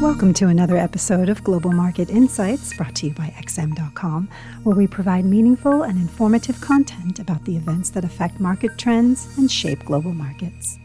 Welcome to another episode of Global Market Insights brought to you by XM.com, where we provide meaningful and informative content about the events that affect market trends and shape global markets.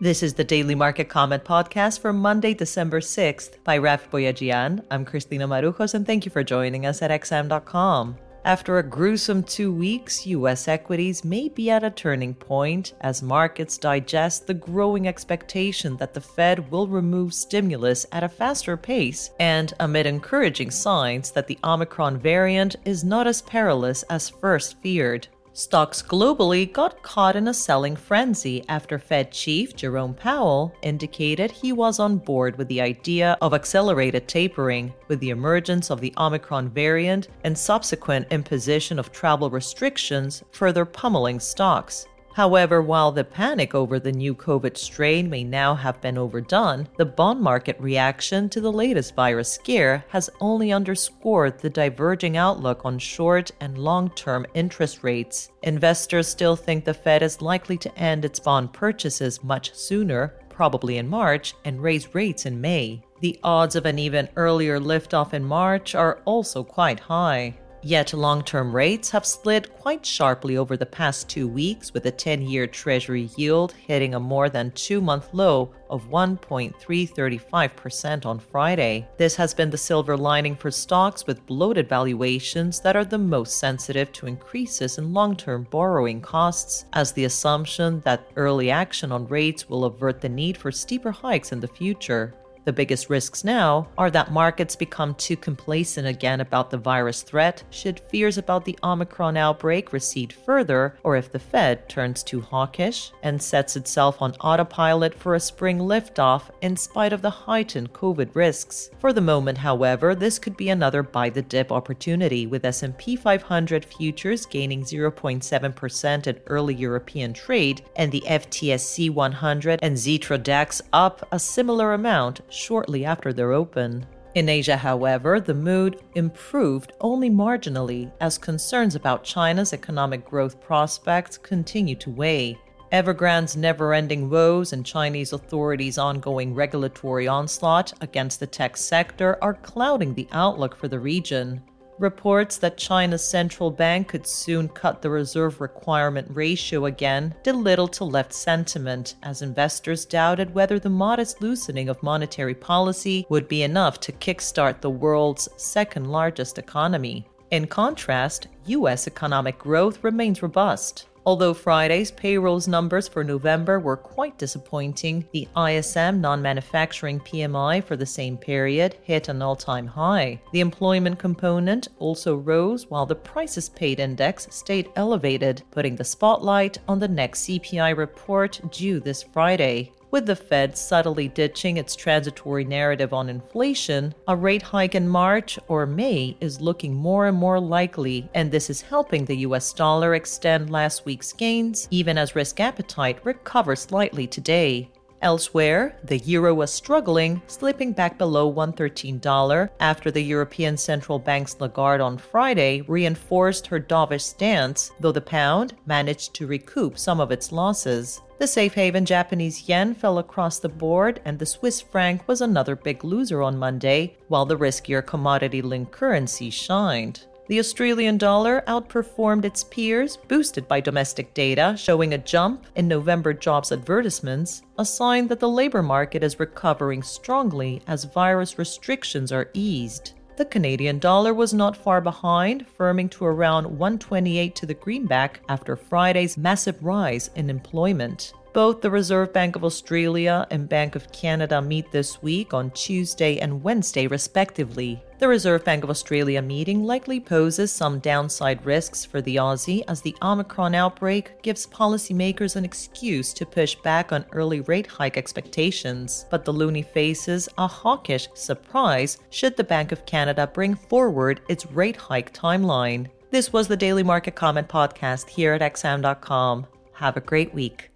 This is the Daily Market Comment Podcast for Monday, December 6th by Raf Boyajian. I'm Christina Marujos, and thank you for joining us at XM.com. After a gruesome two weeks, U.S. equities may be at a turning point as markets digest the growing expectation that the Fed will remove stimulus at a faster pace and amid encouraging signs that the Omicron variant is not as perilous as first feared. Stocks globally got caught in a selling frenzy after Fed Chief Jerome Powell indicated he was on board with the idea of accelerated tapering with the emergence of the Omicron variant and subsequent imposition of travel restrictions, further pummeling stocks. However, while the panic over the new COVID strain may now have been overdone, the bond market reaction to the latest virus scare has only underscored the diverging outlook on short and long term interest rates. Investors still think the Fed is likely to end its bond purchases much sooner, probably in March, and raise rates in May. The odds of an even earlier liftoff in March are also quite high. Yet long term rates have slid quite sharply over the past two weeks, with the 10 year Treasury yield hitting a more than two month low of 1.335% on Friday. This has been the silver lining for stocks with bloated valuations that are the most sensitive to increases in long term borrowing costs, as the assumption that early action on rates will avert the need for steeper hikes in the future. The biggest risks now are that markets become too complacent again about the virus threat should fears about the Omicron outbreak recede further, or if the Fed turns too hawkish and sets itself on autopilot for a spring liftoff in spite of the heightened COVID risks. For the moment, however, this could be another buy the dip opportunity with S&P 500 futures gaining 0.7% in early European trade and the FTSE 100 and Xetra DAX up a similar amount shortly after their open. In Asia, however, the mood improved only marginally as concerns about China's economic growth prospects continue to weigh. Evergrande's never ending woes and Chinese authorities' ongoing regulatory onslaught against the tech sector are clouding the outlook for the region. Reports that China's central bank could soon cut the reserve requirement ratio again did little to lift sentiment, as investors doubted whether the modest loosening of monetary policy would be enough to kickstart the world's second largest economy. In contrast, U.S. economic growth remains robust. Although Friday's payrolls numbers for November were quite disappointing, the ISM non manufacturing PMI for the same period hit an all time high. The employment component also rose while the prices paid index stayed elevated, putting the spotlight on the next CPI report due this Friday. With the Fed subtly ditching its transitory narrative on inflation, a rate hike in March or May is looking more and more likely, and this is helping the US dollar extend last week's gains, even as risk appetite recovers slightly today. Elsewhere, the euro was struggling, slipping back below $113 after the European Central Bank's Lagarde on Friday reinforced her dovish stance, though the pound managed to recoup some of its losses. The safe haven Japanese yen fell across the board, and the Swiss franc was another big loser on Monday, while the riskier commodity linked currency shined. The Australian dollar outperformed its peers, boosted by domestic data showing a jump in November jobs advertisements, a sign that the labor market is recovering strongly as virus restrictions are eased. The Canadian dollar was not far behind, firming to around 128 to the greenback after Friday's massive rise in employment. Both the Reserve Bank of Australia and Bank of Canada meet this week on Tuesday and Wednesday, respectively. The Reserve Bank of Australia meeting likely poses some downside risks for the Aussie as the Omicron outbreak gives policymakers an excuse to push back on early rate hike expectations. But the loonie faces a hawkish surprise should the Bank of Canada bring forward its rate hike timeline. This was the Daily Market Comment Podcast here at XM.com. Have a great week.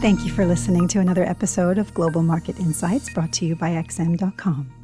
Thank you for listening to another episode of Global Market Insights brought to you by XM.com.